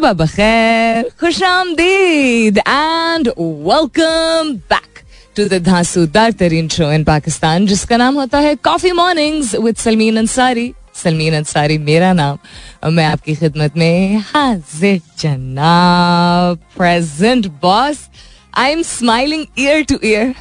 सुबह बखैर खुश आमदीद and welcome back to the धांसूदार तरीन शो इन पाकिस्तान जिसका नाम होता है coffee mornings with Salmeen Ansari Salmeen Ansari मेरा नाम और मैं आपकी खिदमत में हाजिर जनाब present boss I am smiling ear to ear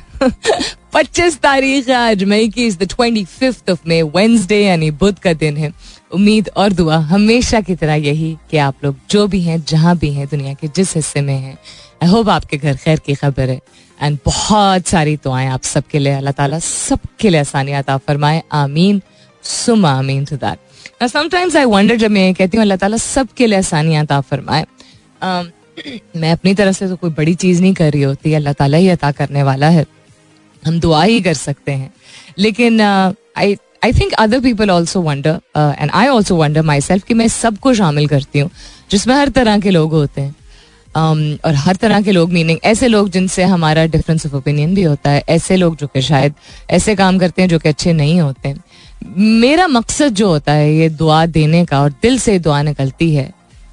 पच्चीस तारीख है आज, मई की is the twenty fifth of May Wednesday यानी बुध का दिन है। उम्मीद और दुआ हमेशा की तरह यही कि आप लोग जो भी हैं जहाँ भी हैं दुनिया के जिस हिस्से में हैं आई होप आपके घर खैर की खबर है। एंड बहुत सारी दुआएँ आप सबके लिए अल्लाह ताला सबके लिए आसानियात आप फरमाए। आमीन। सुम आमीन टू समटाइम्स आई वंडर जब मैं कहती हूँ अल्लाह ताला सबके लिए आसानियात आप फरमाए। Um, मैं अपनी तरफ़ से तो कोई बड़ी चीज़ नहीं कर रही होती अल्लाह ताला ही अता करने वाला है। हम दुआ ही कर सकते हैं। लेकिन I I think other people also wonder and I also wonder myself कि मैं सबको शामिल करती हूँ जिसमें हर तरह के लोग होते हैं। Um, और हर तरह के लोग मीनिंग ऐसे लोग जिनसे हमारा डिफरेंस ऑफ़ ओपिनियन भी होता है ऐसे लोग जो कि शायद ऐसे काम करते हैं जो कि अच्छे नहीं होते। मेरा मकसद जो होता है ये दुआ देने का और दिल से दुआ निकलती है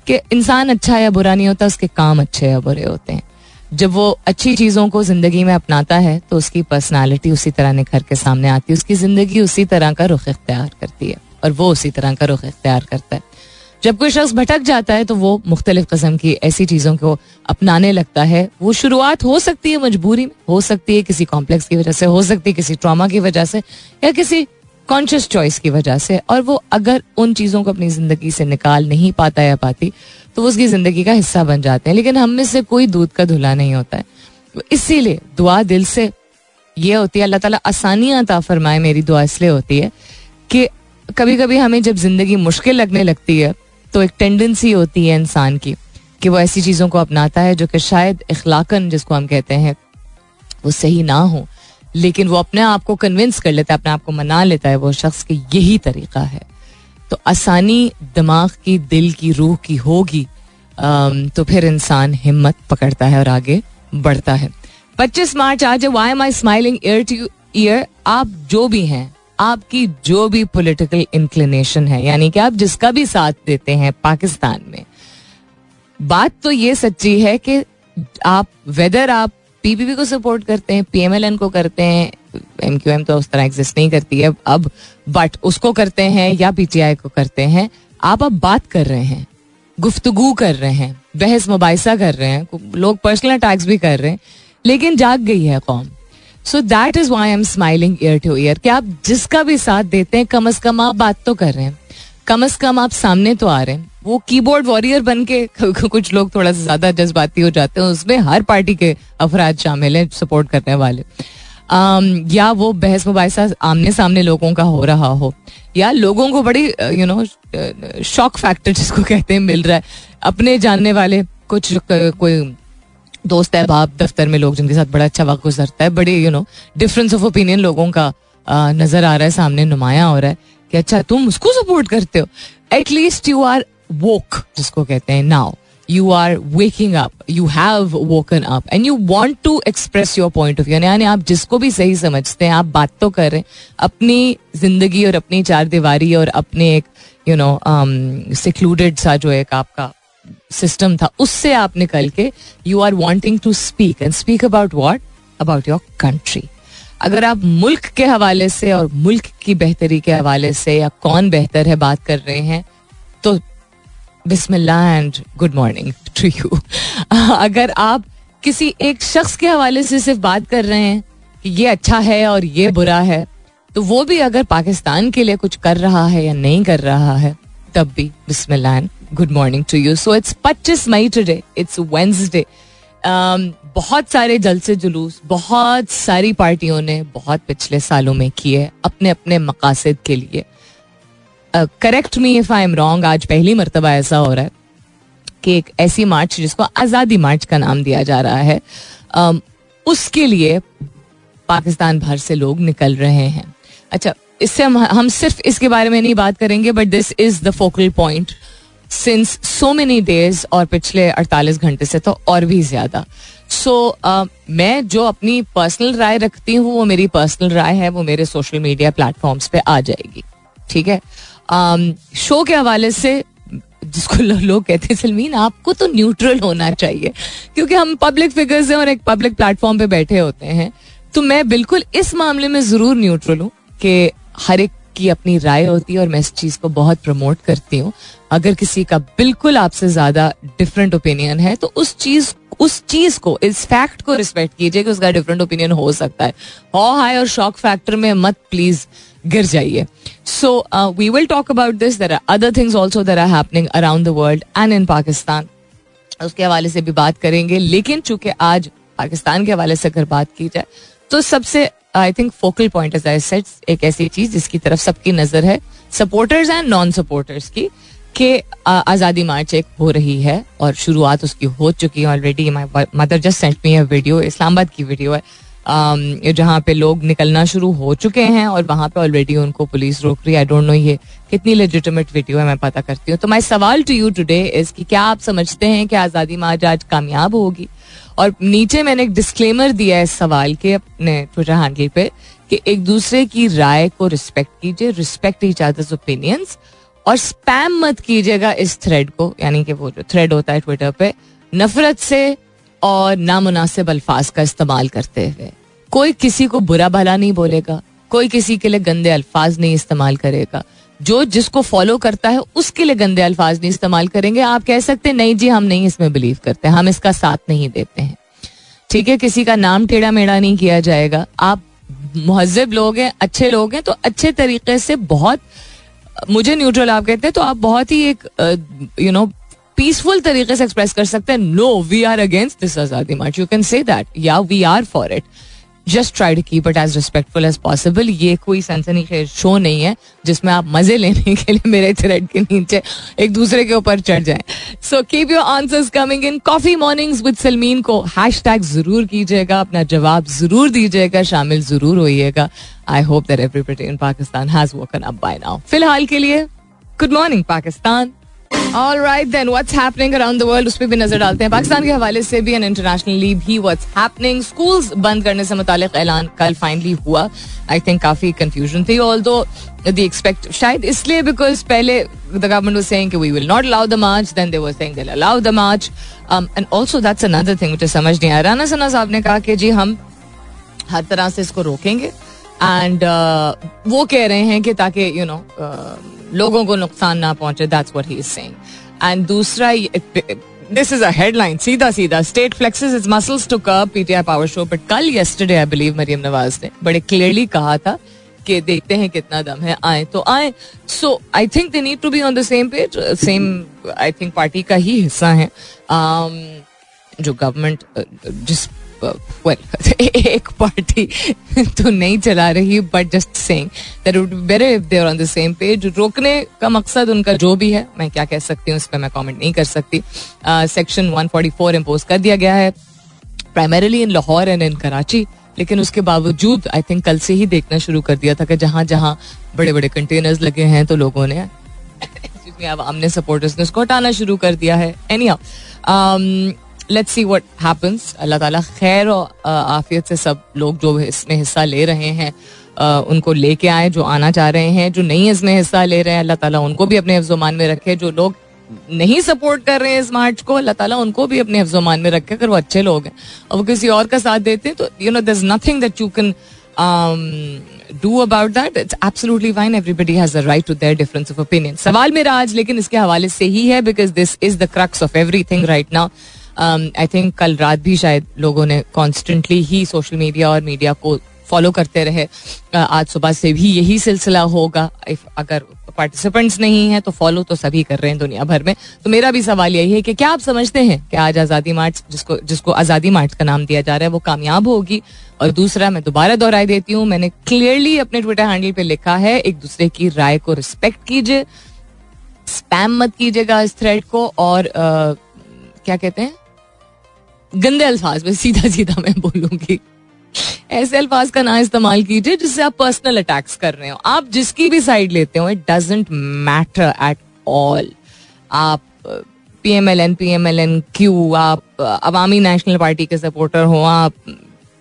कि इंसान अच्छा या बुरा नहीं होता उसके काम अच्छे या बुरे होते हैं। जब वो अच्छी चीज़ों को ज़िंदगी में अपनाता है तो उसकी पर्सनालिटी उसी तरह निखर के सामने आती है। उसकी ज़िंदगी उसी तरह का रुख इख्तियार करती है और वो उसी तरह का रुख इख्तियार करता है। जब कोई शख्स भटक जाता है तो वो मुख्तलिफ़ कस्म की ऐसी चीज़ों को अपनाने लगता है। वो शुरुआत हो सकती है मजबूरी में, हो सकती है किसी कॉम्प्लेक्स की वजह से, हो सकती है किसी ट्रामा की वजह से, या किसी कॉन्शियस चॉइस की वजह से, और वो अगर उन चीज़ों को अपनी ज़िंदगी से निकाल नहीं पाता या पाती तो वो उसकी ज़िंदगी का हिस्सा बन जाते हैं। लेकिन हम में से कोई दूध का धुला नहीं होता है। तो इसीलिए दुआ दिल से ये होती है, अल्लाह ताला आसानियाँ अता फरमाए, मेरी दुआ इसलिए होती है कि कभी कभी हमें जब ज़िंदगी मुश्किल लगने लगती है तो एक टेंडेंसी होती है इंसान की कि वो ऐसी चीज़ों को अपनाता है जो कि शायद इखलाकन जिसको हम कहते हैं, वो सही ना हो। लेकिन वो अपने आप को कन्विंस कर लेता है, अपने आप को मना लेता है, वो शख्स कि यही तरीका है। तो आसानी दिमाग की, दिल की, रूह की होगी तो फिर इंसान हिम्मत पकड़ता है और आगे बढ़ता है। पच्चीस मार्च, आज why am I smiling ear to ear आप जो भी हैं, आपकी जो भी पॉलिटिकल इंक्लिनेशन है, यानी कि आप जिसका भी साथ देते हैं पाकिस्तान में, बात तो ये सच्ची है कि आप वेदर आप पीपीपी को सपोर्ट करते हैं पीएमएलएन को करते हैं एम क्यू एम तो उस तरह एग्जिस्ट नहीं करती है, अब बट उसको करते हैं या पीटीआई को करते हैं। आप अब बात कर रहे हैं, गुफ्तगु कर रहे हैं, बहस मुबासा कर रहे हैं लोग पर्सनल अटैक्स भी कर रहे हैं, लेकिन जाग गई है कौम। So that is why am smiling ear to ear कि आप जिसका भी साथ देते हैं, कम अज कम आप बात तो कर रहे हैं। कम अज कम आप सामने तो आ रहे हैं। वो कीबोर्ड वॉरियर बन के कुछ लोग थोड़ा सा ज़्यादा जज्बाती हो जाते हैं उसमें हर पार्टी के अफराज शामिल हैं सपोर्ट करने वाले। Um, या वो बहस मुबासा आमने सामने लोगों का हो रहा हो। या लोगों को बड़ी यू नो शॉक फैक्टर जिसको कहते हैं मिल रहा है। अपने जानने वाले कुछ कोई दोस्त है बाप दफ्तर में लोग जिनके साथ बड़ा अच्छा वक्त गुजरता है बड़े you know difference of opinion लोगों का uh, नज़र आ रहा है सामने नुमाया हो रहा है कि अच्छा तुम उसको सपोर्ट करते हो। एटलीस्ट यू आर वोक जिसको कहते हैं now you are waking up you have woken up and you want to express your point of view यानी आप जिसको भी सही समझते हैं, आप बात तो कर रहे हैं। अपनी ज़िंदगी और अपनी चार दीवारी और अपने एक यू नो सिक्लूडेड सा जो एक आपका सिस्टम था, उससे आप निकल के you are wanting to speak and speak about what about your country अगर आप मुल्क के हवाले से और मुल्क की बेहतरी के हवाले से या कौन बेहतर है बात कर रहे हैं तो बिस्मिल्लाह and good morning to you अगर आप किसी एक शख्स के हवाले से सिर्फ़ बात कर रहे हैं कि ये अच्छा है और ये बुरा है तो वो भी अगर पाकिस्तान के लिए कुछ कर रहा है या नहीं कर रहा है, तब भी बिस्मिल्लाह good morning to you so it's पच्चीस मई टुडे इट्स वेंसडे बहुत सारे जलसे जुलूस, बहुत सारी पार्टियों ने बहुत पिछले सालों में किए अपने अपने मकासद के लिए। Correct me if I am wrong आज पहली मरतबा ऐसा हो रहा है कि एक ऐसी मार्च जिसको आज़ादी मार्च का नाम दिया जा रहा है। Um, उसके लिए पाकिस्तान भर से लोग निकल रहे हैं। अच्छा इससे हम हम सिर्फ़ इसके बारे में नहीं बात करेंगे but this is the focal point since so many days और पिछले 48 घंटे से तो और भी ज़्यादा। सो so, uh, मैं जो अपनी पर्सनल राय रखती हूँ वो मेरी पर्सनल राय है वो मेरे सोशल मीडिया प्लेटफॉर्म्स पे आ जाएगी। ठीक है? शो um, के हवाले से जिसको लोग कहते हैं सलमीन आपको तो न्यूट्रल होना चाहिए। क्योंकि हम पब्लिक फिगर्स हैं और एक पब्लिक प्लेटफॉर्म पे बैठे होते हैं। तो मैं बिल्कुल इस मामले में ज़रूर न्यूट्रल हूँ कि हर एक की अपनी राय होती है और मैं इस चीज़ को बहुत प्रमोट करती हूँ। अगर किसी का बिल्कुल आपसे ज़्यादा डिफरेंट ओपिनियन है तो उस चीज़ उस चीज़ को इस फैक्ट को रिस्पेक्ट कीजिए कि उसका डिफरेंट ओपिनियन हो सकता है। हो हाई और शॉक फैक्टर में मत प्लीज़ गिर जाइए। So we will talk about this there are other things also there are happening around the world and in Pakistan उसके हवाले से भी बात करेंगे, लेकिन चूँकि आज पाकिस्तान के हवाले से अगर बात की जाए तो सबसे आई थिंक फोकल पॉइंट एक ऐसी चीज़ जिसकी तरफ़ सबकी नज़र है सपोर्टर्स एंड नॉन सपोर्टर्स की कि आज़ादी मार्च एक हो रही है और शुरुआत उसकी हो चुकी है already my mother just sent me a video Islamabad की वीडियो है। जहाँ पे लोग निकलना शुरू हो चुके हैं और वहाँ पे ऑलरेडी उनको पुलिस रोक रही है। आई डोंट नो ये कितनी लेजिटिमेट वीडियो है, मैं पता करती हूँ। तो माई सवाल टू यू टुडे इज़ कि क्या आप समझते हैं कि आज़ादी मार्च आज कामयाब होगी? और नीचे मैंने एक डिस्क्लेमर दिया है इस सवाल के अपने ट्विटर हैंडल पे कि एक दूसरे की राय को रिस्पेक्ट कीजिए रिस्पेक्ट ईच अदर्स ओपिनियंस और स्पैम मत कीजिएगा इस थ्रेड को। यानी कि वो जो थ्रेड होता है ट्विटर पे, नफरत से और नामुनासिब अल्फाज का इस्तेमाल करते हुए। कोई किसी को बुरा भला नहीं बोलेगा, कोई किसी के लिए गंदे अल्फाज नहीं इस्तेमाल करेगा। जो जिसको फॉलो करता है, उसके लिए गंदे अल्फाज नहीं इस्तेमाल करेंगे। आप कह सकते नहीं जी, हम नहीं इसमें बिलीव करते, हम इसका साथ नहीं देते हैं। ठीक है, किसी का नाम टेढ़ा मेढ़ा नहीं किया जाएगा। आप महजब लोग हैं, अच्छे लोग हैं तो अच्छे तरीके से बहुत, मुझे न्यूट्रल आप कहते हैं तो आप बहुत ही एक यू नो पीसफुल तरीके से एक्सप्रेस कर सकते हैं। No we are against this आज़ादी march you can say that या we are for it just try to keep it as respectful as possible ये कोई सनसनी शो नहीं है, जिसमें आप मज़े लेने के लिए मेरे थ्रेड के नीचे एक दूसरे के ऊपर चढ़ जाएँ। So keep your answers coming in coffee mornings with Salmeen को हैश टैग ज़रूर कीजिएगा, अपना जवाब ज़रूर दीजिएगा, शामिल ज़रूर होइएगा। I hope that everybody in Pakistan has woken up by now फ़िलहाल के लिए good morning Pakistan All right then, what's happening around the world? उस पर भी नज़र डालते हैं। पाकिस्तान के हवाले से भी एंड इंटरनेशनली भी what's happening. स्कूल्स बंद करने से मुतालिक ऐलान कल फाइनली हुआ। आई थिंक काफ़ी कंफ्यूजन थी ऑल दो द एक्सपेक्ट शायद इसलिए बिकॉज़ पहले द गवर्नमेंट वाज सेइंग कि we will not allow the march then they were saying they allow the march and also that's another thing मुझे समझ नहीं आया राना सना साहब ने कहा कि जी हम हर तरह से इसको रोकेंगे। एंड uh, वो कह रहे हैं कि ताकि you you know know, uh, लोगों को नुकसान ना पहुँचे that's what he is saying and दूसरा दिस इज़ अ हेडलाइन सीधा सीधा state flexes its muscles to curb PTI power show but कल yesterday I believe Maryam Nawaz ने बड़े क्लियरली कहा था कि देखते हैं कितना दम है आए तो आए। So I think they need to be on the same page same I think party का ही हिस्सा है। Um, जो गवर्नमेंट जिस वेल एक पार्टी तो नहीं चला रही but just saying that would better if they are on the same page रोकने का मकसद उनका जो भी है मैं क्या कह सकती हूँ इस पर मैं कमेंट नहीं कर सकती। सेक्शन uh, 144 इम्पोज कर दिया गया है primarily in Lahore and in Karachi लेकिन उसके बावजूद आई थिंक कल से ही देखना शुरू कर दिया था कि जहाँ जहाँ बड़े बड़े कंटेनर्स लगे हैं तो लोगों ने आमने सपोर्टर्स ने उसको हटाना शुरू कर दिया है। Any let's see what happens अल्लाह ताला खैर और आफियत से सब लोग जो इसमें हिस्सा ले रहे हैं आ, उनको लेके आए जो आना चाह रहे हैं जो नहीं इसमें हिस्सा ले रहे हैं अल्लाह ताला उनको भी अपने अफजोमान में रखे। जो लोग नहीं सपोर्ट कर रहे हैं इस मार्च को अल्लाह ताला उनको भी अपने अफजोमान में रखे अगर वो अच्छे लोग हैं। और वो किसी और का साथ देते हैं तो you know there nothing that you can do about that it's absolutely fine everybody has right to their difference of opinion सवाल मेरा आज लेकिन इसके हवाले से ही है because this is the crux of everything right now I um, think कल रात भी शायद लोगों ने कॉन्स्टेंटली ही सोशल मीडिया और मीडिया को फॉलो करते रहे। Uh, आज सुबह से भी यही सिलसिला होगा। इफ़ अगर पार्टिसिपेंट्स नहीं है तो फॉलो तो सभी कर रहे हैं दुनिया भर में। तो मेरा भी सवाल यही है कि क्या आप समझते हैं कि आज आज़ादी मार्च जिसको जिसको आज़ादी मार्च का नाम दिया जा रहा है वो कामयाब होगी? और दूसरा मैं दोबारा दोहराई देती हूँ मैंने क्लियरली अपने ट्विटर हैंडल पर लिखा है एक दूसरे की राय को रिस्पेक्ट कीजिए स्पैम मत कीजिएगा इस थ्रेड को और uh, क्या कहते हैं? गंदे अल्फाज में सीधा सीधा मैं बोलूँगी। ऐसे अल्फाज का ना इस्तेमाल कीजिए जिससे आप पर्सनल अटैक्स कर रहे हो। आप जिसकी भी साइड लेते हो it doesn't matter at all आप P M L N P M L N Q आप अवामी नेशनल पार्टी के सपोर्टर हो, आप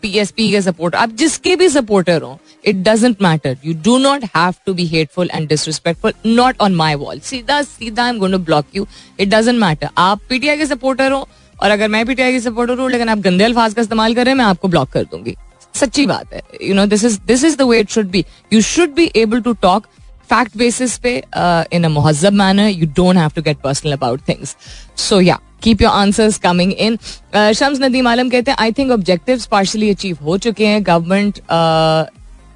पी एस पी के सपोर्टर आप जिसके भी सपोर्टर हो it doesn't matter you do not have to be hateful and disrespectful not on my wall सीधा सीधा I am going to block you it doesn't matter आप पीटीआई के supporter हो और अगर मैं पीटीआई की सपोर्टर हूँ लेकिन आप गंदे अल्फाज का इस्तेमाल कर रहे हैं, मैं आपको ब्लॉक कर दूँगी। सच्ची बात है। You know this is this is the way it should be you should be able to talk fact basis पे in a मुहजब manner you don't have to get personal about things so yeah keep your answers coming in Shams Nadeem Alam कहते हैं I think objectives partially achieve हो चुके हैं. Government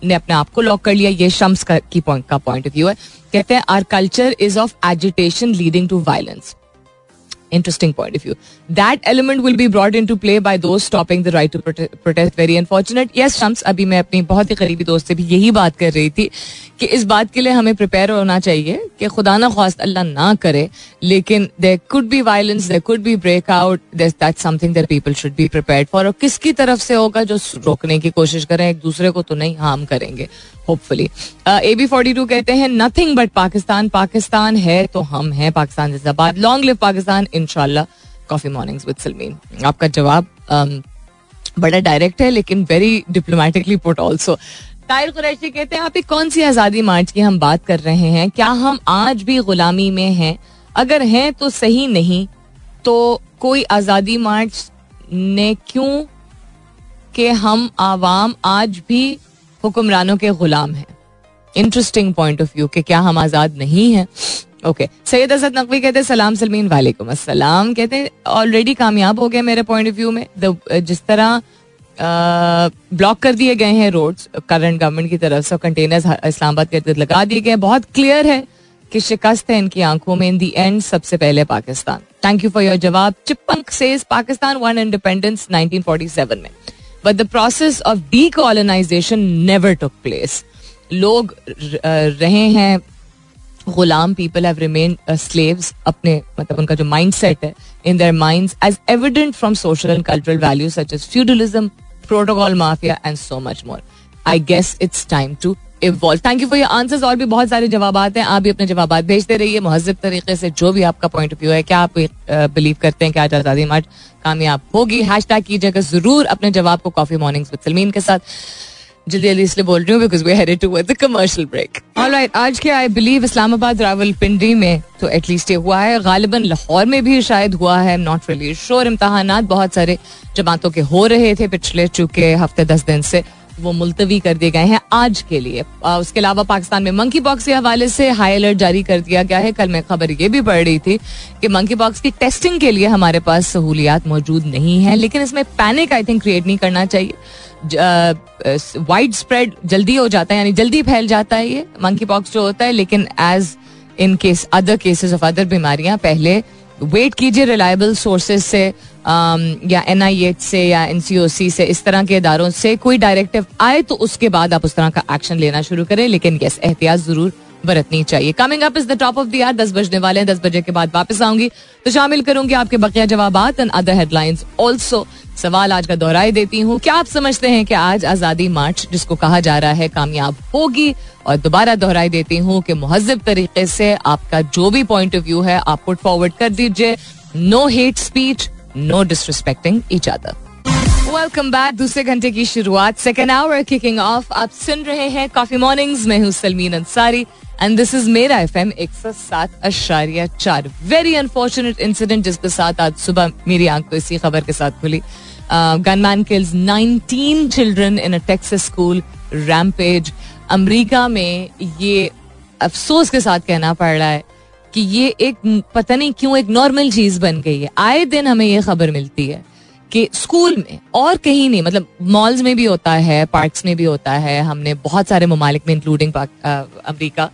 ने अपने आप को लॉक कर लिया. ये शम्स का पॉइंट ऑफ़ व्यू है। कहते हैं our culture is of agitation leading to violence interesting point of view. That element will be brought into play by those stopping the right to protest. Very unfortunate. Yes, Shams, अभी मैं अपनी बहुत ही करीबी दोस्त से भी यही बात कर रही थी कि इस बात के लिए हमें प्रिपेयर होना चाहिए कि खुदा ना ख्वास्त अल्लाह ना करे लेकिन there could be violence there could be break out that something that people should be prepare for और किसकी तरफ़ से होगा जो रोकने की कोशिश करें एक दूसरे को तो नहीं हार्म करेंगे hopefully A B forty two कहते हैं नथिंग बट पाकिस्तान पाकिस्तान है तो हम हैं पाकिस्तान जिंदाबाद लॉन्ग लिव पाकिस्तान इनशाला कॉफ़ी मॉर्निंग्स विद सलमीन आपका जवाब um, बड़ा डायरेक्ट है लेकिन very diplomatically put also Tahir Qureshi कहते हैं आप एक कौन सी आज़ादी मार्च की हम बात कर रहे हैं? क्या हम आज भी गुलामी में हैं? अगर हैं तो सही नहीं तो कोई आज़ादी मार्च ने क्यों कि हम आवाम आज भी हुक्मरानों के गुलाम हैं? इंटरेस्टिंग पॉइंट ऑफ़ व्यू कि क्या हम आज़ाद नहीं हैं? ओके सैयद असद नकवी कहते हैं, सलाम सलमीन वालेकुम अस्सलाम. कहते हैं ऑलरेडी कामयाब हो गए मेरे पॉइंट ऑफ़ व्यू में. जिस तरह ब्लॉक कर दिए गए हैं रोड्स करंट गवर्नमेंट की तरफ़ से कंटेनर्स इस्लामाबाद के इर्द लगा दिए गए बहुत क्लियर है कि शिकस्त है इनकी आँखों में। इन दी एंड सबसे पहले Pakistan. Thank you for your जवाब। चिपंक सेज पाकिस्तान वन इंडिपेंडेंस 1947 में। But the process of decolonization never took place लोग रहे हैं गुलाम पीपल हैव रिमेन स्लेव्स अपने मतलब उनका जो माइंड सेट है in their minds as evident from social and cultural values such as feudalism protocol mafia and so much more I guess it's time to evolve thank you for your answers और भी बहुत सारे जवाब हैं. आप भी अपने जवाब भेजते रहिए महजब तरीके से, जो भी आपका पॉइंट ऑफ़ व्यू है. क्या आप बिलीव करते हैं कि आज आज़ादी मार्च कामयाब होगी? हैश टैग कीजिएगा ज़रूर अपने जवाब को कॉफ़ी मॉर्निंग्स विद सलमीन के साथ. जल्दी जल्दी इसलिए बोल रही हूँ because we the commercial break alright आज के I believe Islamabad Rawalpindi में तो एटलीस्ट ये हुआ है। गालिबन लाहौर में भी शायद हुआ है। नॉट रियली श्योर इम्तहान बहुत सारे जमातों के हो रहे थे पिछले चुके हफ़्ते दस दिन से। वो मुलतवी कर दिए गए हैं आज के लिए। उसके अलावा पाकिस्तान में मंकी पॉक्स के हवाले से हाई अलर्ट जारी कर दिया गया है। कल मैं खबर ये भी पढ़ रही थी कि मंकी पॉक्स की टेस्टिंग के लिए हमारे पास सहूलियात मौजूद नहीं है, लेकिन इसमें पैनिक आई थिंक क्रिएट नहीं करना चाहिए। वाइड स्प्रेड जल्दी हो जाता है, यानी जल्दी फैल जाता है ये मंकी पॉक्स जो होता है, लेकिन as in case other cases of other बीमारियाँ, पहले वेट कीजिए रिलायबल सोर्सेज से या एन आई एच से, या एन सी ओ सी से, इस तरह के इदारों से कोई डायरेक्टिव आए तो उसके बाद आप उस तरह का एक्शन लेना शुरू करें, लेकिन यस एहतियात ज़रूर बरतनी चाहिए। Coming up is the top of the hour दस बजने वाले हैं, दस बजे के बाद वापस आऊँगी। तो शामिल करूँगी आपके बकिया जवाब एंड अदर हेडलाइंस ऑल्सो सवाल आज का दोहराई देती हूँ। क्या आप समझते हैं कि आज आज़ादी मार्च, जिसको कहा जा रहा है, कामयाब होगी? और दोबारा दोहराई देती हूँ कि महजब तरीके से आपका जो भी पॉइंट ऑफ़ व्यू है, आप पुट फॉरवर्ड कर दीजिए। No hate speech no disrespecting each other welcome back दूसरे घंटे की शुरुआत सेकेंड आवर किकिंग ऑफ़ आप सुन रहे हैं कॉफ़ी मॉर्निंग्स में हूँ Salmeen Ansari. And this is मेरा एफ़ एम एक सौ सात अशारिया चार। वेरी अनफॉर्चुनेट इंसिडेंट जिसके साथ आज सुबह मेरी आँख को इसी खबर के साथ खुली gunman kills 19 children in a Texas school rampage America में ये अफसोस के साथ कहना पड़ रहा है कि ये एक पता नहीं क्यों एक नॉर्मल चीज़ बन गई है। आए दिन हमें ये खबर मिलती है कि स्कूल में और कहीं नहीं मतलब मॉल्स में भी होता है पार्क्स में भी होता है। हमने बहुत सारे ममालिक में इंक्लूडिंग अमरीका,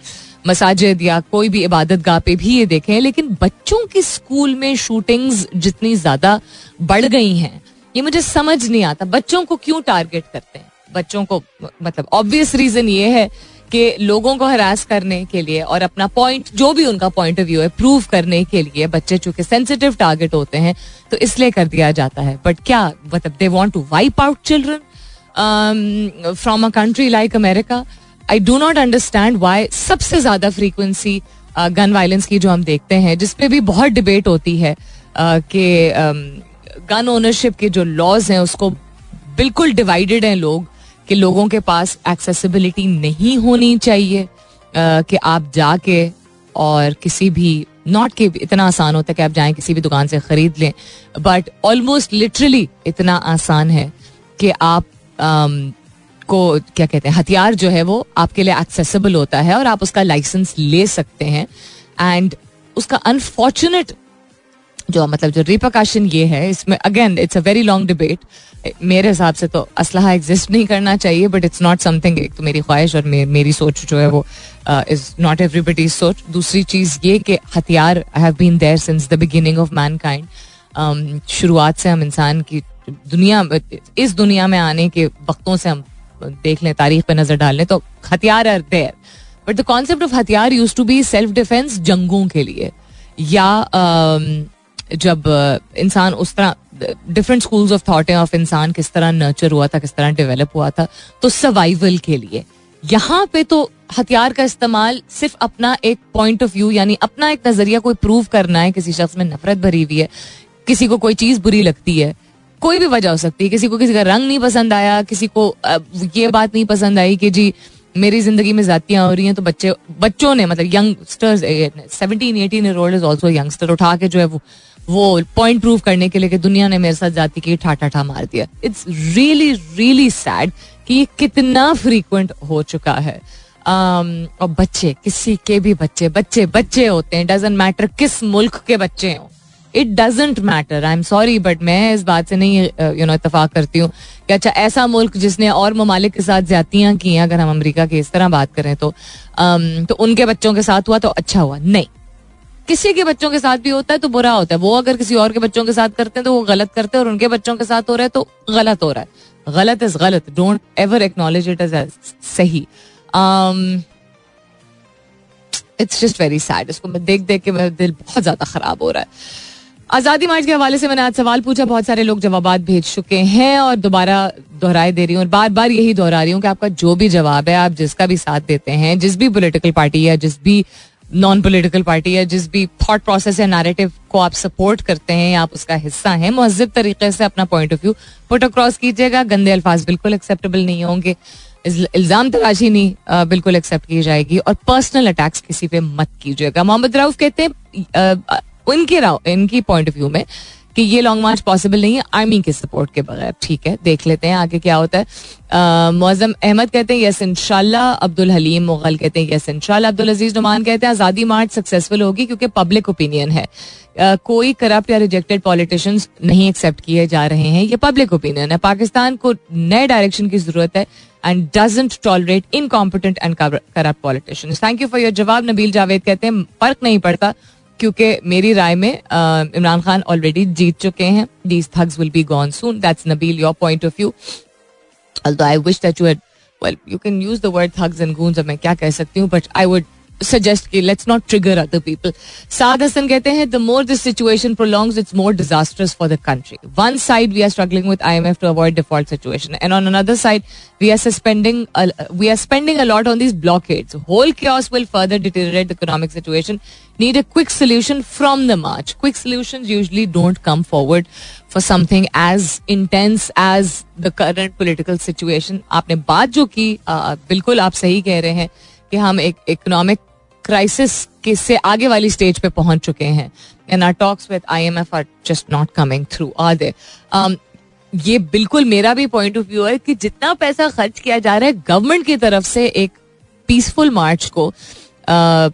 मसाजिद या कोई भी इबादत गाह पे भी ये देखे हैं। लेकिन बच्चों की स्कूल में शूटिंग्स जितनी ज़्यादा बढ़ गई हैं ये मुझे समझ नहीं आता। बच्चों को क्यों टारगेट करते हैं? बच्चों को मतलब ऑब्वियस रीजन ये है कि लोगों को हरास करने के लिए और अपना पॉइंट जो भी उनका पॉइंट ऑफ़ व्यू है प्रूव करने के लिए बच्चे चूँकि सेंसिटिव टारगेट होते हैं तो इसलिए कर दिया जाता है। बट क्या मतलब they want to wipe out children from a country like America I do not understand why सबसे ज़्यादा फ्रीक्वेंसी गन वायलेंस की जो हम देखते हैं जिसपे भी बहुत डिबेट होती है कि गन ओनरशिप के जो लॉज हैं उसको बिल्कुल डिवाइडेड हैं लोग कि लोगों के पास एक्सेसिबिलिटी नहीं होनी चाहिए कि आप जाके और किसी भी नॉट के इतना आसान होता है कि आप जाएँ किसी भी दुकान से खरीद लें बट ऑलमोस्ट लिटरली इतना आसान है कि आप um, को क्या कहते हैं हथियार जो है वो आपके लिए एक्सेसिबल होता है और आप उसका लाइसेंस ले सकते हैं। एंड उसका अनफॉर्चुनेट जो मतलब जो रिप्रकाशन ये है इसमें again it's a very long debate मेरे हिसाब से तो असलहा एग्जिस्ट नहीं करना चाहिए बट इट्स नॉट समथिंग एक तो मेरी ख्वाहिश और मे, मेरी सोच जो है वो इज़ नॉट एवरीबडी सोच. दूसरी चीज़ ये कि हथियार have been there since the beginning of mankind शुरुआत से हम इंसान की दुनिया इस दुनिया में आने के वक्तों से हम देख लें तारीख पे नज़र डाल लें तो हथियार are there but the concept of हथियार use to be self defence जंगों के लिए. या um, जब इंसान उस तरह different schools of thought of इंसान किस तरह नर्चर हुआ था, किस तरह डेवलप हुआ था तो सर्वाइवल के लिए। यहाँ पे तो हथियार का इस्तेमाल सिर्फ़ अपना एक पॉइंट ऑफ़ व्यू यानी अपना एक नज़रिया कोई प्रूव करना है, किसी शख्स में नफरत भरी हुई है, किसी को कोई चीज़ बुरी लगती है, कोई भी वजह हो सकती है, किसी को किसी का रंग नहीं पसंद आया, किसी को ये बात नहीं पसंद आई कि जी, मेरी ज़िंदगी में जातियाँ हो रही हैं तो बच्चे, बच्चों ने मतलब youngsters seventeen eighteen year old is also youngster उठा के जो है वो वो पॉइंट प्रूव करने के लिए कि दुनिया ने मेरे साथ जाति की ठाठा ठा मार दिया। इट्स रियली रियली सैड कि ये कितना फ्रीक्वेंट हो चुका है। Um, और बच्चे किसी के भी बच्चे बच्चे बच्चे होते हैं डजेंट मैटर किस मुल्क के बच्चे हों। It doesn't matter I am sorry but मैं इस बात से नहीं यू नो इतफाक करती हूँ कि अच्छा ऐसा मुल्क जिसने और ममालिक के साथ ज्यातियाँ की हैं अगर हम अमरीका की इस तरह बात करें तो um, तो उनके बच्चों के साथ हुआ तो अच्छा हुआ। नहीं किसी के बच्चों के साथ भी होता है तो बुरा होता है। वो अगर किसी और के बच्चों के साथ करते हैं तो वो गलत करते हैं और उनके बच्चों के साथ हो रहा है तो गलत हो रहा है। गलत इज़ गलत। Don't ever acknowledge it as सही। इट्स जस्ट वेरी सैड इसको मैं देख देख के मेरा दिल बहुत ज़्यादा खराब हो रहा है। आज़ादी मार्च के हवाले से मैंने आज सवाल पूछा। बहुत सारे लोग जवाब भेज चुके हैं और दोबारा दोहराए दे रही हूँ और बार बार यही दोहरा रही हूँ कि आपका जो भी जवाब है, आप जिसका भी साथ देते हैं, जिस भी पोलिटिकल पार्टी या जिस भी नॉन पोलिटिकल पार्टी है, जिस भी थॉट प्रोसेस या नैरेटिव को आप सपोर्ट करते हैं या आप उसका हिस्सा हैं, महजब तरीके से अपना point of view put across कीजिएगा। गंदे अल्फाज बिल्कुल एक्सेप्टेबल नहीं होंगे। इल्ज़ाम तलाशी नहीं बिल्कुल एक्सेप्ट की जाएगी। और पर्सनल अटैक्स किसी पे मत कीजिएगा। मोहम्मद राउफ कहते हैं इनके इनकी पॉइंट ऑफ़ व्यू में कि ये लॉन्ग मार्च पॉसिबल नहीं है आर्मी के सपोर्ट के बगैर, ठीक है, देख लेते हैं आगे क्या होता है। मोजम अहमद कहते हैं यस इनशाला अब्दुल हलीम मुगल कहते हैं यस इनशाला अब्दुल अज़ीज़ नुमान कहते हैं, आज़ादी मार्च सक्सेसफुल होगी क्योंकि पब्लिक ओपिनियन है। कोई करप्ट या रिजेक्टेड पॉलिटिशियंस नहीं एक्सेप्ट किए जा रहे हैं, ये पब्लिक ओपिनियन है। पाकिस्तान को नए डायरेक्शन की ज़रूरत है and doesn't tolerate incompetent and corrupt politicians thank you for your जवाब। नबील जावेद कहते हैं, फ़र्क नहीं पड़ता। क्योंकि मेरी राय में इमरान खान ऑलरेडी जीत चुके हैं। These thugs will be gone soon that's Nabeel your point of view I wish that you well you can use the word thugs and goons मैं क्या कह सकती हूँ बट आई वुड सजेस्ट की let's not trigger other people Saad Hasan कहते हैं the more this situation prolong it's more disasters for the country one side we are struggling with I M F to avoid default situation and on another side we are suspending we are spending a lot on this blockade whole chaos will further deteriorate economic situation need a quick solution from the march quick solution usually don't come forward for something as intense as the current political situation आपने बात जो की बिल्कुल आप सही कह रहे हैं। कि हम एक इकोनॉमिक क्राइसिस के से आगे वाली स्टेज पे पहुँच चुके हैं। And our talks with IMF are just not coming through are they ये बिल्कुल मेरा भी पॉइंट ऑफ़ व्यू है कि जितना पैसा खर्च किया जा रहा है गवर्नमेंट की तरफ़ से एक पीसफुल मार्च को आ,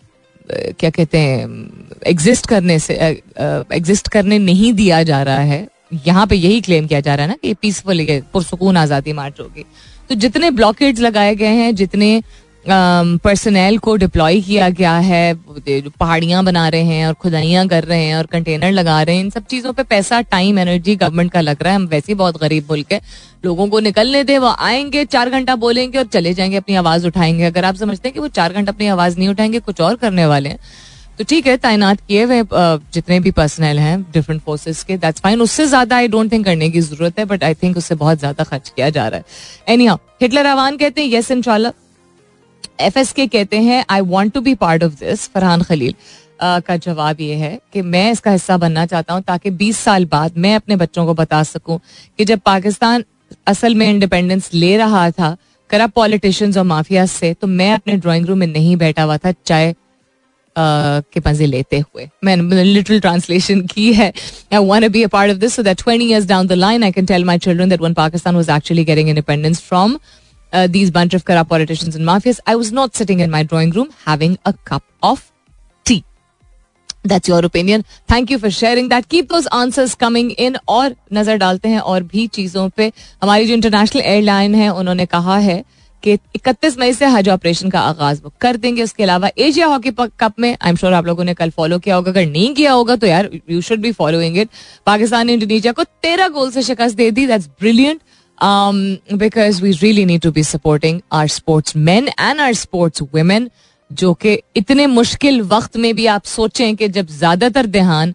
क्या कहते हैं एग्जिस्ट करने से एग्जिस्ट करने नहीं दिया जा रहा है। यहाँ पे यही क्लेम किया जा रहा है ना कि पीसफुल पुरसकून आज़ादी मार्च होगी। तो जितने ब्लॉकेड्स लगाए गए हैं जितने पर्सनल को डिप्लॉय किया गया है पहाड़ियाँ बना रहे हैं और खुदाइयाँ कर रहे हैं और कंटेनर लगा रहे हैं, इन सब चीज़ों पे पैसा टाइम एनर्जी गवर्नमेंट का लग रहा है। हम वैसे ही बहुत गरीब मुल्क है। लोगों को निकलने दें, वो आएँगे, चार घंटा बोलेंगे और चले जाएँगे, अपनी आवाज़ उठाएँगे। अगर आप समझते हैं कि वो चार घंटा अपनी आवाज़ नहीं उठाएँगे, कुछ और करने वाले हैं। तो ठीक है, तैनात किए हुए जितने भी पर्सनल हैं डिफरेंट फोर्सेस के दैट्स फाइन उससे ज़्यादा आई डोंट थिंक करने की ज़रूरत है बट आई थिंक उससे बहुत ज़्यादा खर्च किया जा रहा है। एनी हिटलर अवान कहते हैं यस इनशाला एफ़ एस के कहते हैं I want to be part of this Farhan Khalil. का जवाब ये है कि मैं इसका हिस्सा बनना चाहता हूँ ताकि 20 साल बाद मैं अपने बच्चों को बता सकूँ कि जब पाकिस्तान असल में इंडिपेंडेंस ले रहा था करप्ट पॉलिटिशियंस और माफिया से तो मैं अपने ड्राइंग रूम में नहीं बैठा हुआ था चाय के मज़े लेते हुए। मैंने लिटिल ट्रांसलेशन की है। I want be a part of this so that 20 years down the line I can tell my children that when Pakistan was actually getting independence from uh, these bunch of corrupt politicians and mafias, I was not sitting in my drawing room having a cup of tea. That's your opinion. Thank you for sharing that. Keep those answers coming in और नज़र डालते हैं और भी चीज़ों पे। हमारी जो इंटरनेशनल एयरलाइन है, उन्होंने कहा है कि 31 मई से हज ऑपरेशन का आगाज़ वो कर देंगे। उसके अलावा एशिया हॉकी कप में आई एम श्योर आप लोगों ने कल फॉलो किया होगा। अगर नहीं किया होगा तो यार you should be following it Pakistan ने इंडोनेशिया को तेरह गोल से शिकस्त दे दी। That's brilliant because we really need to be supporting our sportsmen and our sportswomen जो कि इतने मुश्किल वक्त में भी आप सोचें कि जब ज़्यादातर ध्यान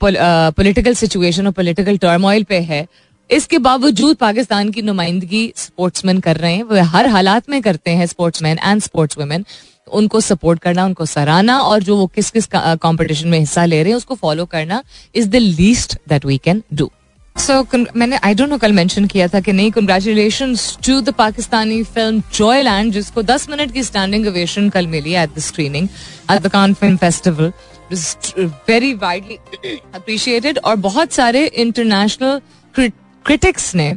पॉलिटिकल सिचुएशन और पॉलिटिकल टर्मोइल पे है, इसके बावजूद पाकिस्तान की नुमाइंदगी स्पोर्ट्समैन कर रहे हैं वह हर हालात में करते हैं स्पोर्ट्समैन एंड स्पोर्ट्स वुमेन उनको सपोर्ट करना, उनको सराहना और जो वो किस किस कंपटीशन में हिस्सा ले रहे हैं, उसको फॉलो करना is the least that we can do so मैंने आई डोंट नो कल मेंशन किया था कि नहीं congratulation to the Pakistani film Joyland जिसको 10 मिनट की स्टैंडिंग ओवेशन कल मिली at the screening at the Cannes film festival very widely appreciated और बहुत सारे इंटरनेशनल क्रिटिक्स ने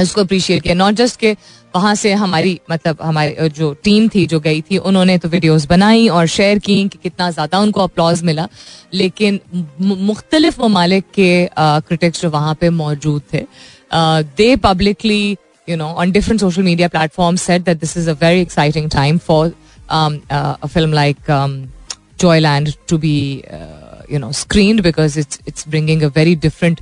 इसको अप्रिशिएट किया। नॉट जस्ट के वहाँ से हमारी मतलब हमारी जो टीम थी जो गई थी, उन्होंने तो वीडियोस बनाई और शेयर की कि कितना ज़्यादा उनको अप्लॉज मिला। लेकिन मुख्तलिफ़ ममालिक के क्रिटिक्स जो वहाँ पे मौजूद थे they publicly you know on different social media platform said that this is a very exciting time for film like Joyland to be you know screen because it's it's bringing a very different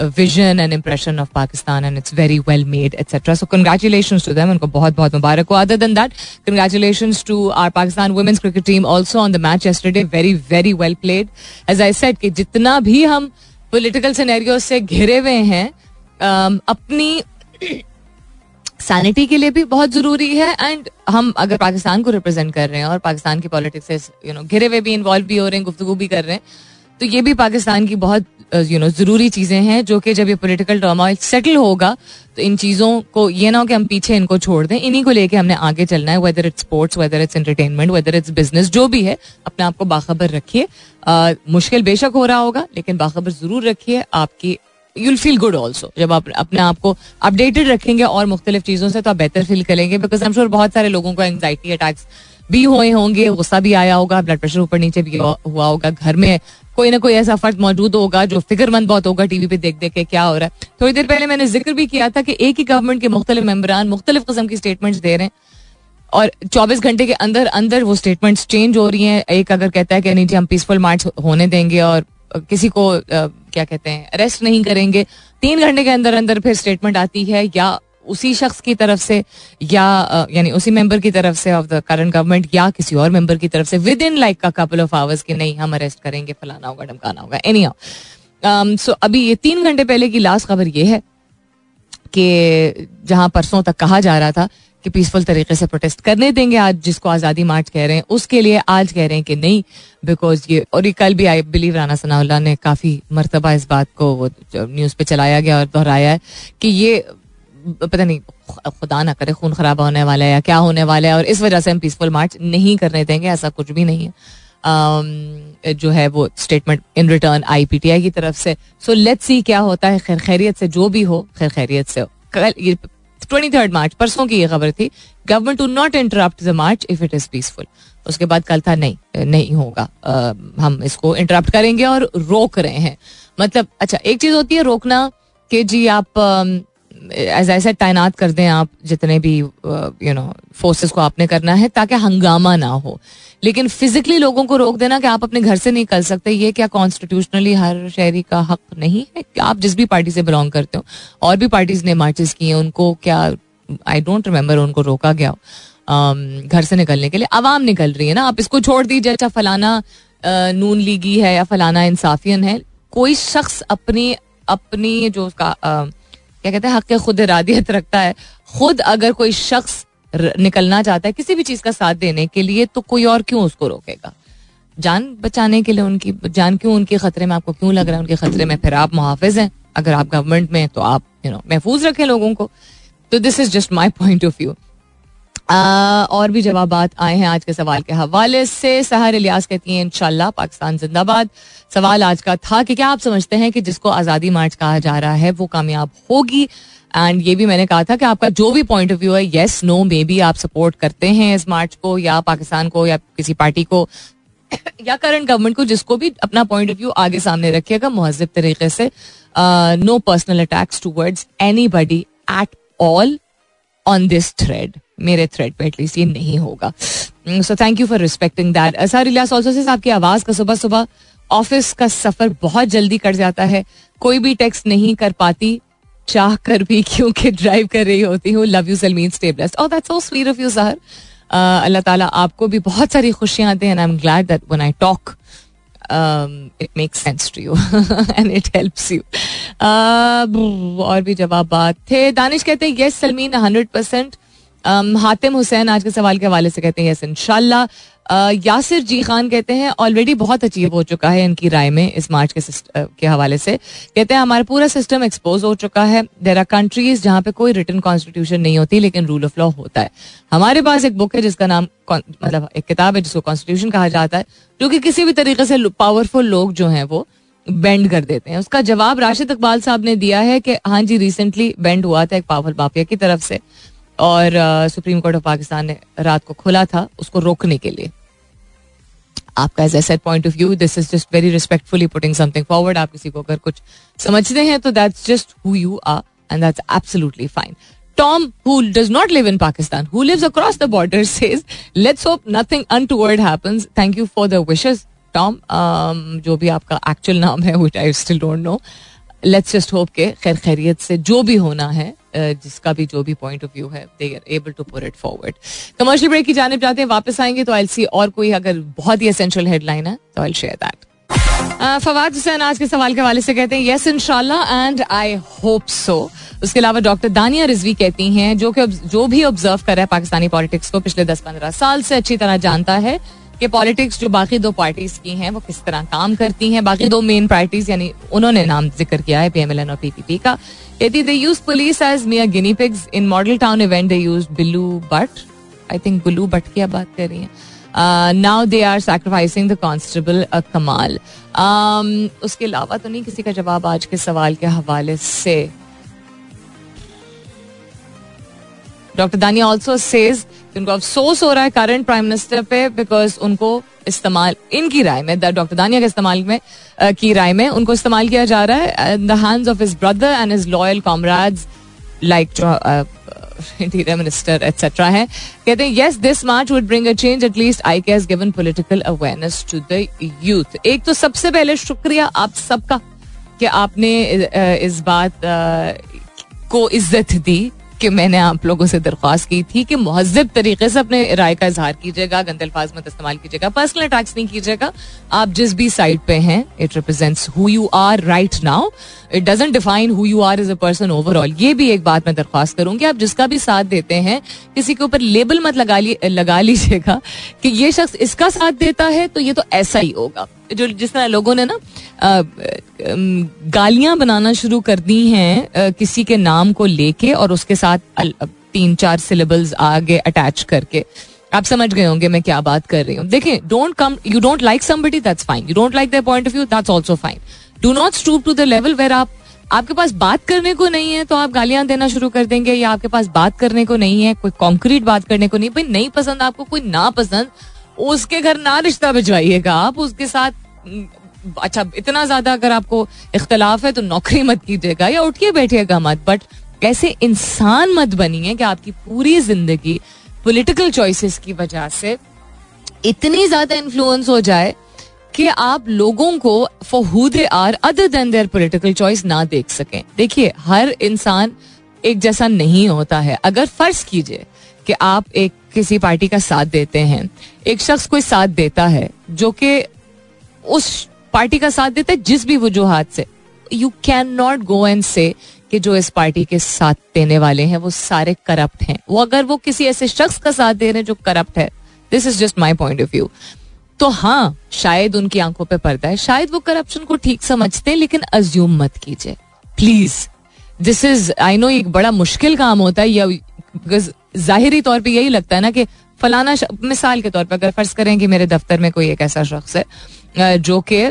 vision and impression of Pakistan and it's very well made et cetera so congratulation to them उनको बहुत बहुत मुबारक हो. Other than that congratulation to our Pakistan women's cricket team also on the match yesterday very very well played as I said कि जितना भी हम political scenario से घिरे हुए हैं um, अपनी सैनिटी के लिए भी बहुत ज़रूरी है. एंड हम अगर पाकिस्तान को रिप्रेजेंट कर रहे हैं और पाकिस्तान की पॉलिटिक्स से यू नो घिरे हुए भी इन्वॉल्व भी हो रहे हैं गुफ्तु भी कर रहे हैं तो ये भी पाकिस्तान की बहुत यू नो ज़रूरी चीज़ें हैं, जो कि जब ये पोलिटिकल टर्मोइल सेटल होगा तो इन चीज़ों को, ये ना हो कि हम पीछे इनको छोड़ दें, इन्हीं को लेके हमने आगे चलना है whether it's sports whether it's entertainment whether it's business जो भी है, अपने आप को बाखबर रखिए। मुश्किल बेशक हो रहा होगा, लेकिन बाखबर ज़रूर रखिए, आपकी यूल फील गुड ऑल्सो जब आप अपने आप को अपडेटेड रखेंगे और मुख्तलिफ़ चीज़ों से तो आप बेहतर फील करेंगे बिकॉज़ आई एम श्योर बहुत सारे लोगों को एंगजाइटी अटैक्स भी हुए होंगे गुस्सा भी आया होगा ब्लड प्रेशर ऊपर नीचे भी हुआ होगा घर में। कोई ना कोई ऐसा फर्द मौजूद होगा जो फिक्रमंद बहुत होगा टीवी पे देख देख के क्या हो रहा है। थोड़ी देर पहले मैंने ज़िक्र भी किया था कि एक ही गवर्नमेंट के मुख्तलिफ़ मेम्बरान मुख्तलिफ़ किस्म की स्टेटमेंट्स दे रहे हैं। और 24 घंटे के अंदर अंदर वो स्टेटमेंट्स चेंज हो रही हैं। एक अगर कहता है कि नहीं जी हम पीसफुल मार्च होने देंगे और किसी को आ, क्या कहते हैं अरेस्ट नहीं करेंगे। तीन घंटे के अंदर अंदर फिर स्टेटमेंट आती है या उसी शख्स की तरफ़ से या यानी उसी मेंबर की तरफ़ से ऑफ़ द करंट गवर्नमेंट या किसी और मेंबर की तरफ़ से विद इन लाइक का कपल ऑफ़ आवर्स कि नहीं, हम अरेस्ट करेंगे, फलाना होगा, ढमकाना होगा एनी हाउ सो अभी ये तीन घंटे पहले की लास्ट खबर ये है कि जहाँ परसों तक कहा जा रहा था कि पीसफुल तरीके से प्रोटेस्ट करने देंगे आज जिसको आज़ादी मार्च कह रहे हैं, उसके लिए आज कह रहे हैं कि नहीं बिकॉज़ ये, और ये कल भी आई बिलीव राना सनाउल्ला ने काफ़ी मरतबा इस बात को न्यूज़ पे चलाया गया और दोहराया है कि ये पता नहीं खुदा ना करे खून खराब होने वाला है या क्या होने वाला है और इस वजह से हम पीसफुल मार्च नहीं करने देंगे ऐसा कुछ भी नहीं है। जो है वो statement in return I PTI की तरफ़ से। सो लेट सी क्या होता है खैर खैरियत से जो भी हो खैर खैरियत से हो। कल ट्वेंटी थर्ड मार्च परसों की ये खबर थी government to not interrupt the march if it is peaceful उसके बाद कल था नहीं नहीं होगा। आ, हम इसको इंटरप्ट करेंगे और रोक रहे हैं। मतलब अच्छा एक चीज़ होती है रोकना कि जी आप एज ऐसे तैनात कर दें आप जितने भी यू नो फोर्सेस को आपने करना है ताकि हंगामा ना हो। लेकिन फिजिकली लोगों को रोक देना कि आप अपने घर से निकल सकते ये क्या कॉन्स्टिट्यूशनली हर शहरी का हक नहीं है? आप जिस भी पार्टी से बिलोंग करते हो और भी पार्टीज़ ने मार्चेस किए उनको क्या आई डोंट रिमेम्बर उनको रोका गया um, घर से निकलने के लिए। आवाम निकल रही है ना आप इसको छोड़ दीजिए अच्छा फलाना नून लीगी है या फलाना इंसाफियन है कोई शख्स अपनी अपनी जो उसका क्या कहते हैं, हक के खुद इरादियत रखता है। खुद अगर कोई शख्स निकलना चाहता है किसी भी चीज़ का साथ देने के लिए तो कोई और क्यों उसको रोकेगा? जान बचाने के लिए उनकी, जान क्यों उनके खतरे में, आपको क्यों लग रहा है उनके खतरे में? फिर आप मुहाफिज हैं। अगर आप गवर्नमेंट में तो आप यू नो महफूज रखें लोगों को। तो this is just my point of view और भी जवाब आए हैं आज के सवाल के हवाले से। सहर इलियास कहती हैं, इंशाल्लाह पाकिस्तान जिंदाबाद। सवाल आज का था कि क्या आप समझते हैं कि जिसको आज़ादी मार्च कहा जा रहा है, वो कामयाब होगी? एंड ये भी मैंने कहा था कि आपका जो भी पॉइंट ऑफ़ व्यू है येस नो मे बी आप सपोर्ट करते हैं इस मार्च को, या पाकिस्तान को, या किसी पार्टी को, या करंट गवर्नमेंट को, जिसको भी अपना पॉइंट ऑफ़ व्यू आगे सामने रखिएगा महजब तरीके से no personal attacks towards anybody at all on this thread मेरे थ्रेड पे एटलीस्ट ये नहीं होगा। So thank you for respecting that sir Ilyas से आपकी आवाज़ का सुबह सुबह ऑफ़िस का सफ़र बहुत जल्दी कट जाता है। कोई भी टेक्स्ट नहीं कर पाती। चाह कर भी क्योंकि ड्राइव कर रही होती हूँ। Love you Salmeen stay blessed और that's so sweet of you Sehar अल्लाह ताला आपको भी बहुत सारी खुशियाँ दें and I am glad that when I talk it make sense to you and it helps you और भी जवाब बात थे। दानिश कहते हैं yes Salmeen hundred percent Hatim Hussain आज के सवाल के हवाले से कहते हैं, यस इनशाला यासिर जी खान कहते हैं ऑलरेडी बहुत अचीव हो चुका है इनकी राय में इस मार्च के के हवाले से। कहते हैं, हमारा पूरा सिस्टम एक्सपोज हो चुका है। देर आर कंट्रीज़ जहाँ पे कोई रिटर्न कॉन्स्टिट्यूशन नहीं होती, लेकिन रूल ऑफ़ लॉ होता है। हमारे पास एक बुक है जिसका नाम मतलब एक किताब है जिसको कॉन्स्टिट्यूशन कहा जाता है, जो कि किसी भी तरीके से पावरफुल लोग जो हैं वो बेंड कर देते हैं। उसका जवाब राशिद इकबाल साहब ने दिया है कि हाँ जी रिसेंटली बेंड हुआ था एक पावरफुल माफिया की तरफ़ से। और सुप्रीम कोर्ट ऑफ़ पाकिस्तान ने रात को खोला था उसको रोकने के लिए। आपका as asset point of view this is just very respectfully putting something forward आप किसी को अगर कुछ समझते हैं तो that's just who you are and that's absolutely fine Tom who does not live in Pakistan who lives across the border says let's hope nothing untoward thank you for the wishes Tom जो भी आपका actual नाम है which I still don't know Let's just hope के खैर खैरियत से जो भी होना है जिसका भी जो भी पॉइंट ऑफ़ व्यू है they are able to put it forward commercial break की जानब जाते हैं, वापस आएँगे तो आई सी और कोई अगर बहुत ही एसेंशियल हेडलाइन है तो I share that Fawad Hussain आज के सवाल के हवाले से कहते हैं यस इनशाला एंड आई होप सो उसके अलावा डॉक्टर दानिया रिजवी कहती हैं, जो कि जो भी ऑब्ज़र्व कर रहा है पाकिस्तानी पॉलिटिक्स को पिछले दस पंद्रह साल से अच्छी तरह जानता है कि पॉलिटिक्स जो बाकी दो पार्टीज़ की हैं, वो किस तरह काम करती हैं? बाकी दो मेन पार्टीज़ यानी उन्होंने नाम ज़िक्र किया है पीएमएलएन और पीपीपी का। कहती they use police as mere guinea pigs in Model Town event they use Billu Butt I think Billu Butt की बात कर रही हैं। Now they are sacrificing the constable Kamal उसके अलावा तो नहीं किसी का जवाब आज के सवाल के हवाले से। डॉक्टर दानिया ऑल्सो सेज उनको अफसोस हो रहा है करंट प्राइम मिनिस्टर पे बिकॉज़ उनको इस्तेमाल, इनकी राय में डॉक्टर दानिया के इस्तेमाल में की राय में उनको इस्तेमाल किया जा रहा है। In the hands of his brother and his loyal comrades like जो इंटीरियर मिनिस्टर एटसेट्रा है, कहते हैं yes this march would bring a change at least I case given political awareness to the youth एक तो सबसे पहले शुक्रिया आप सबका कि आपने इस बात को इज़्ज़त दी। कि मैंने आप लोगों से दरख्वास्त की थी कि महजब तरीके से अपने राय का इजहार कीजिएगा गंदे अल्फाज मत इस्तेमाल कीजिएगा पर्सनल अटैक्स नहीं कीजिएगा। आप जिस भी साइड पे हैं it represents who you are right now it doesn't define who you are as a person overall ये भी एक बात मैं दरख्वास्त करूँगी। आप जिसका भी साथ देते हैं, किसी के ऊपर लेबल मत लगा लीजिएगा कि ये शख्स इसका साथ देता है तो ये तो ऐसा ही होगा। जो जिस तरह लोगों ने ना गालियाँ बनाना शुरू कर दी हैं किसी के नाम को लेके और उसके साथ तीन चार सिलेबल्स आगे अटैच करके। आप समझ गए होंगे मैं क्या बात कर रही हूँ। देखें don't come you don't like somebody that's fine you don't like the point of view that's also fine do not stoop to the level where आप, आपके पास बात करने को नहीं है तो आप गालियाँ देना शुरू कर देंगे या आपके पास बात करने को नहीं है, कोई कॉन्क्रीट बात करने को नहीं, भाई नहीं पसंद आपको, कोई ना पसंद उसके घर ना रिश्ता भिजवाइएगा आप, उसके साथ अच्छा इतना ज़्यादा अगर आपको इख्तलाफ है तो नौकरी मत कीजिएगा या उठिए बैठिएगा मत बट ऐसे इंसान मत बनिए कि आपकी पूरी ज़िंदगी पॉलिटिकल चॉइसेस की वजह से इतनी ज़्यादा इन्फ्लुएंस हो जाए कि आप लोगों को for who they are other than their political choice ना देख सकें। देखिए, हर इंसान एक जैसा नहीं होता है। अगर फ़र्ज़ कीजिए कि आप एक किसी पार्टी का साथ देते हैं। एक शख्स कोई साथ देता है, जो कि उस पार्टी का साथ देता है, जिस भी वजूहत से। You can not go and say कि जो इस पार्टी के साथ देने वाले हैं, वो सारे करप्ट हैं। वो अगर वो किसी ऐसे शख्स का साथ दे रहे हैं जो करप्ट है। This is just my point of view तो हाँ शायद उनकी आँखों पे पड़ता है। शायद वो करप्शन को ठीक समझते हैं, लेकिन अज्यूम मत कीजिए। Please this is I know एक बड़ा मुश्किल काम होता है, या जाहिरी तौर पे यही लगता है ना कि फलाना मिसाल के तौर पर अगर फ़र्ज़ करें कि मेरे दफ्तर में कोई एक ऐसा शख्स है जो कि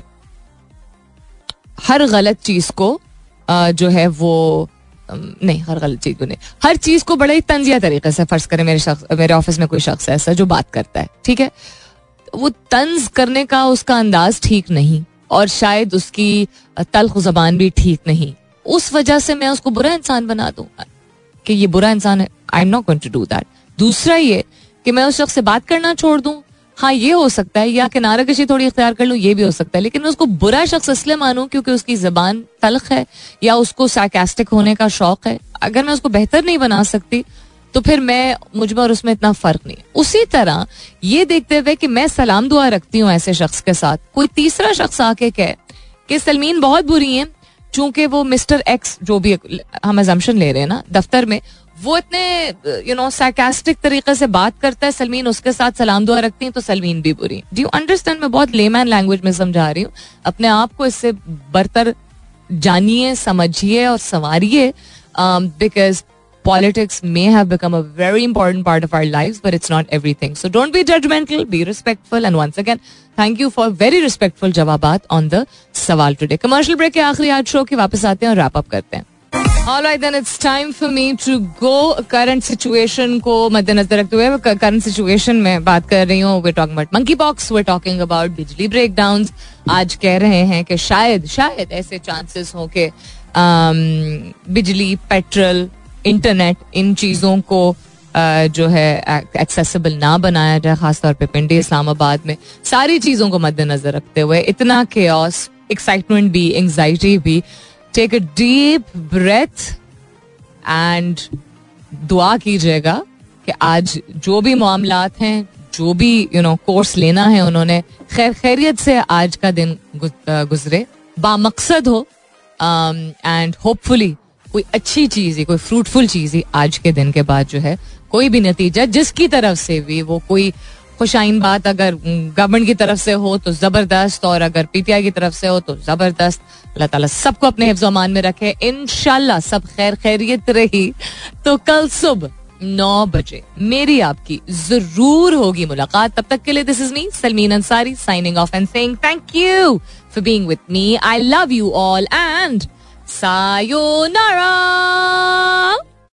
हर गलत चीज़ को जो है वो नहीं, हर गलत चीज़ को नहीं, हर चीज़ को बड़े ही तंजिया तरीके से फ़र्ज़ करें मेरे शख्स, मेरे ऑफ़िस में कोई शख्स ऐसा जो बात करता है, ठीक है? वो तंज करने का उसका अंदाज ठीक नहीं और शायद उसकी तलख जबान भी ठीक नहीं, उस वजह से मैं उसको बुरा इंसान बना दूँगा कि ये बुरा इंसान है। I am not going to do that दूसरा ये कि मैं उस शख्स से बात करना छोड़ दूँ। हाँ ये हो सकता है, या किनारा कशी थोड़ी इख्तियार कर लूँ, ये भी हो सकता है। लेकिन मैं उसको बुरा शख्स इसलिए मानूं क्योंकि उसकी जबान तलख है, या उसको सार्केस्टिक होने का शौक है। अगर मैं उसको बेहतर नहीं बना सकती तो फिर मैं, मुझमें और उसमें इतना फ़र्क नहीं उसी तरह ये देखते हुए कि मैं सलाम दुआ रखती हूँ ऐसे शख्स के साथ। कोई तीसरा शख्स आके कहे कि, सलमीन, बहुत बुरी है, चूँकि वो मिस्टर एक्स, जो भी हम एजम्पन ले रहे हैं ना, दफ्तर में वो इतने यू नो सैकेस्टिक तरीके से बात करता है, सलमीन उसके साथ सलाम दुआ रखती है तो सलमीन भी बुरी। डू यू अंडरस्टैंड मैं बहुत लेमैन लैंग्वेज में समझा रही हूँ। अपने आप को इससे बरतर जानिए, समझिए और संवारिए। Because politics may have become a very important part of our life but it's not everything so don't be judgmental be respectful and once again thank you for very respectful जवाब ऑन द सवाल today commercial break के आखिरी आज show के वापस आते हैं और रैपअप करते हैं। All right, then it's time for me to go. Current situation को मद्देनजर रखते हुए current situation में बात कर रही हूँ. We're talking about monkeypox. We're talking about बिजली breakdowns. आज कह रहे हैं कि शायद शायद ऐसे chances हो कि बिजली पेट्रोल इंटरनेट इन चीज़ों को जो है एक्सेसिबल ना बनाया जाए खासतौर पे पिंडी इस्लामाबाद में. सारी चीज़ों को मद्देनजर रखते हुए इतना के एक्साइटमेंट भी एंगजाइटी भी take a deep breath and दुआ कीजिएगा कि आज जो भी मामला हैं जो भी यू नो कोर्स लेना है उन्होंने खैर खैरियत से आज का दिन गुजरे बामकसद हो एंड होपफुली कोई अच्छी चीज़ ही कोई फ्रूटफुल चीज़ ही आज के दिन के बाद जो है कोई भी नतीजा जिसकी तरफ़ से भी वो कोई खुशाइन बात अगर गवर्नमेंट की तरफ़ से हो तो ज़बरदस्त, और अगर पीटीआई की तरफ़ से हो तो ज़बरदस्त। अल्लाह ताला सबको अपने हिफ्ज मान में रखे। इन सब खैर खैरियत रही। तो कल सुबह नौ बजे मेरी आपकी ज़रूर होगी मुलाकात। तब तक के लिए this is me Salmeen Ansari signing off and saying thank you for being with me I love you all and Sayonara!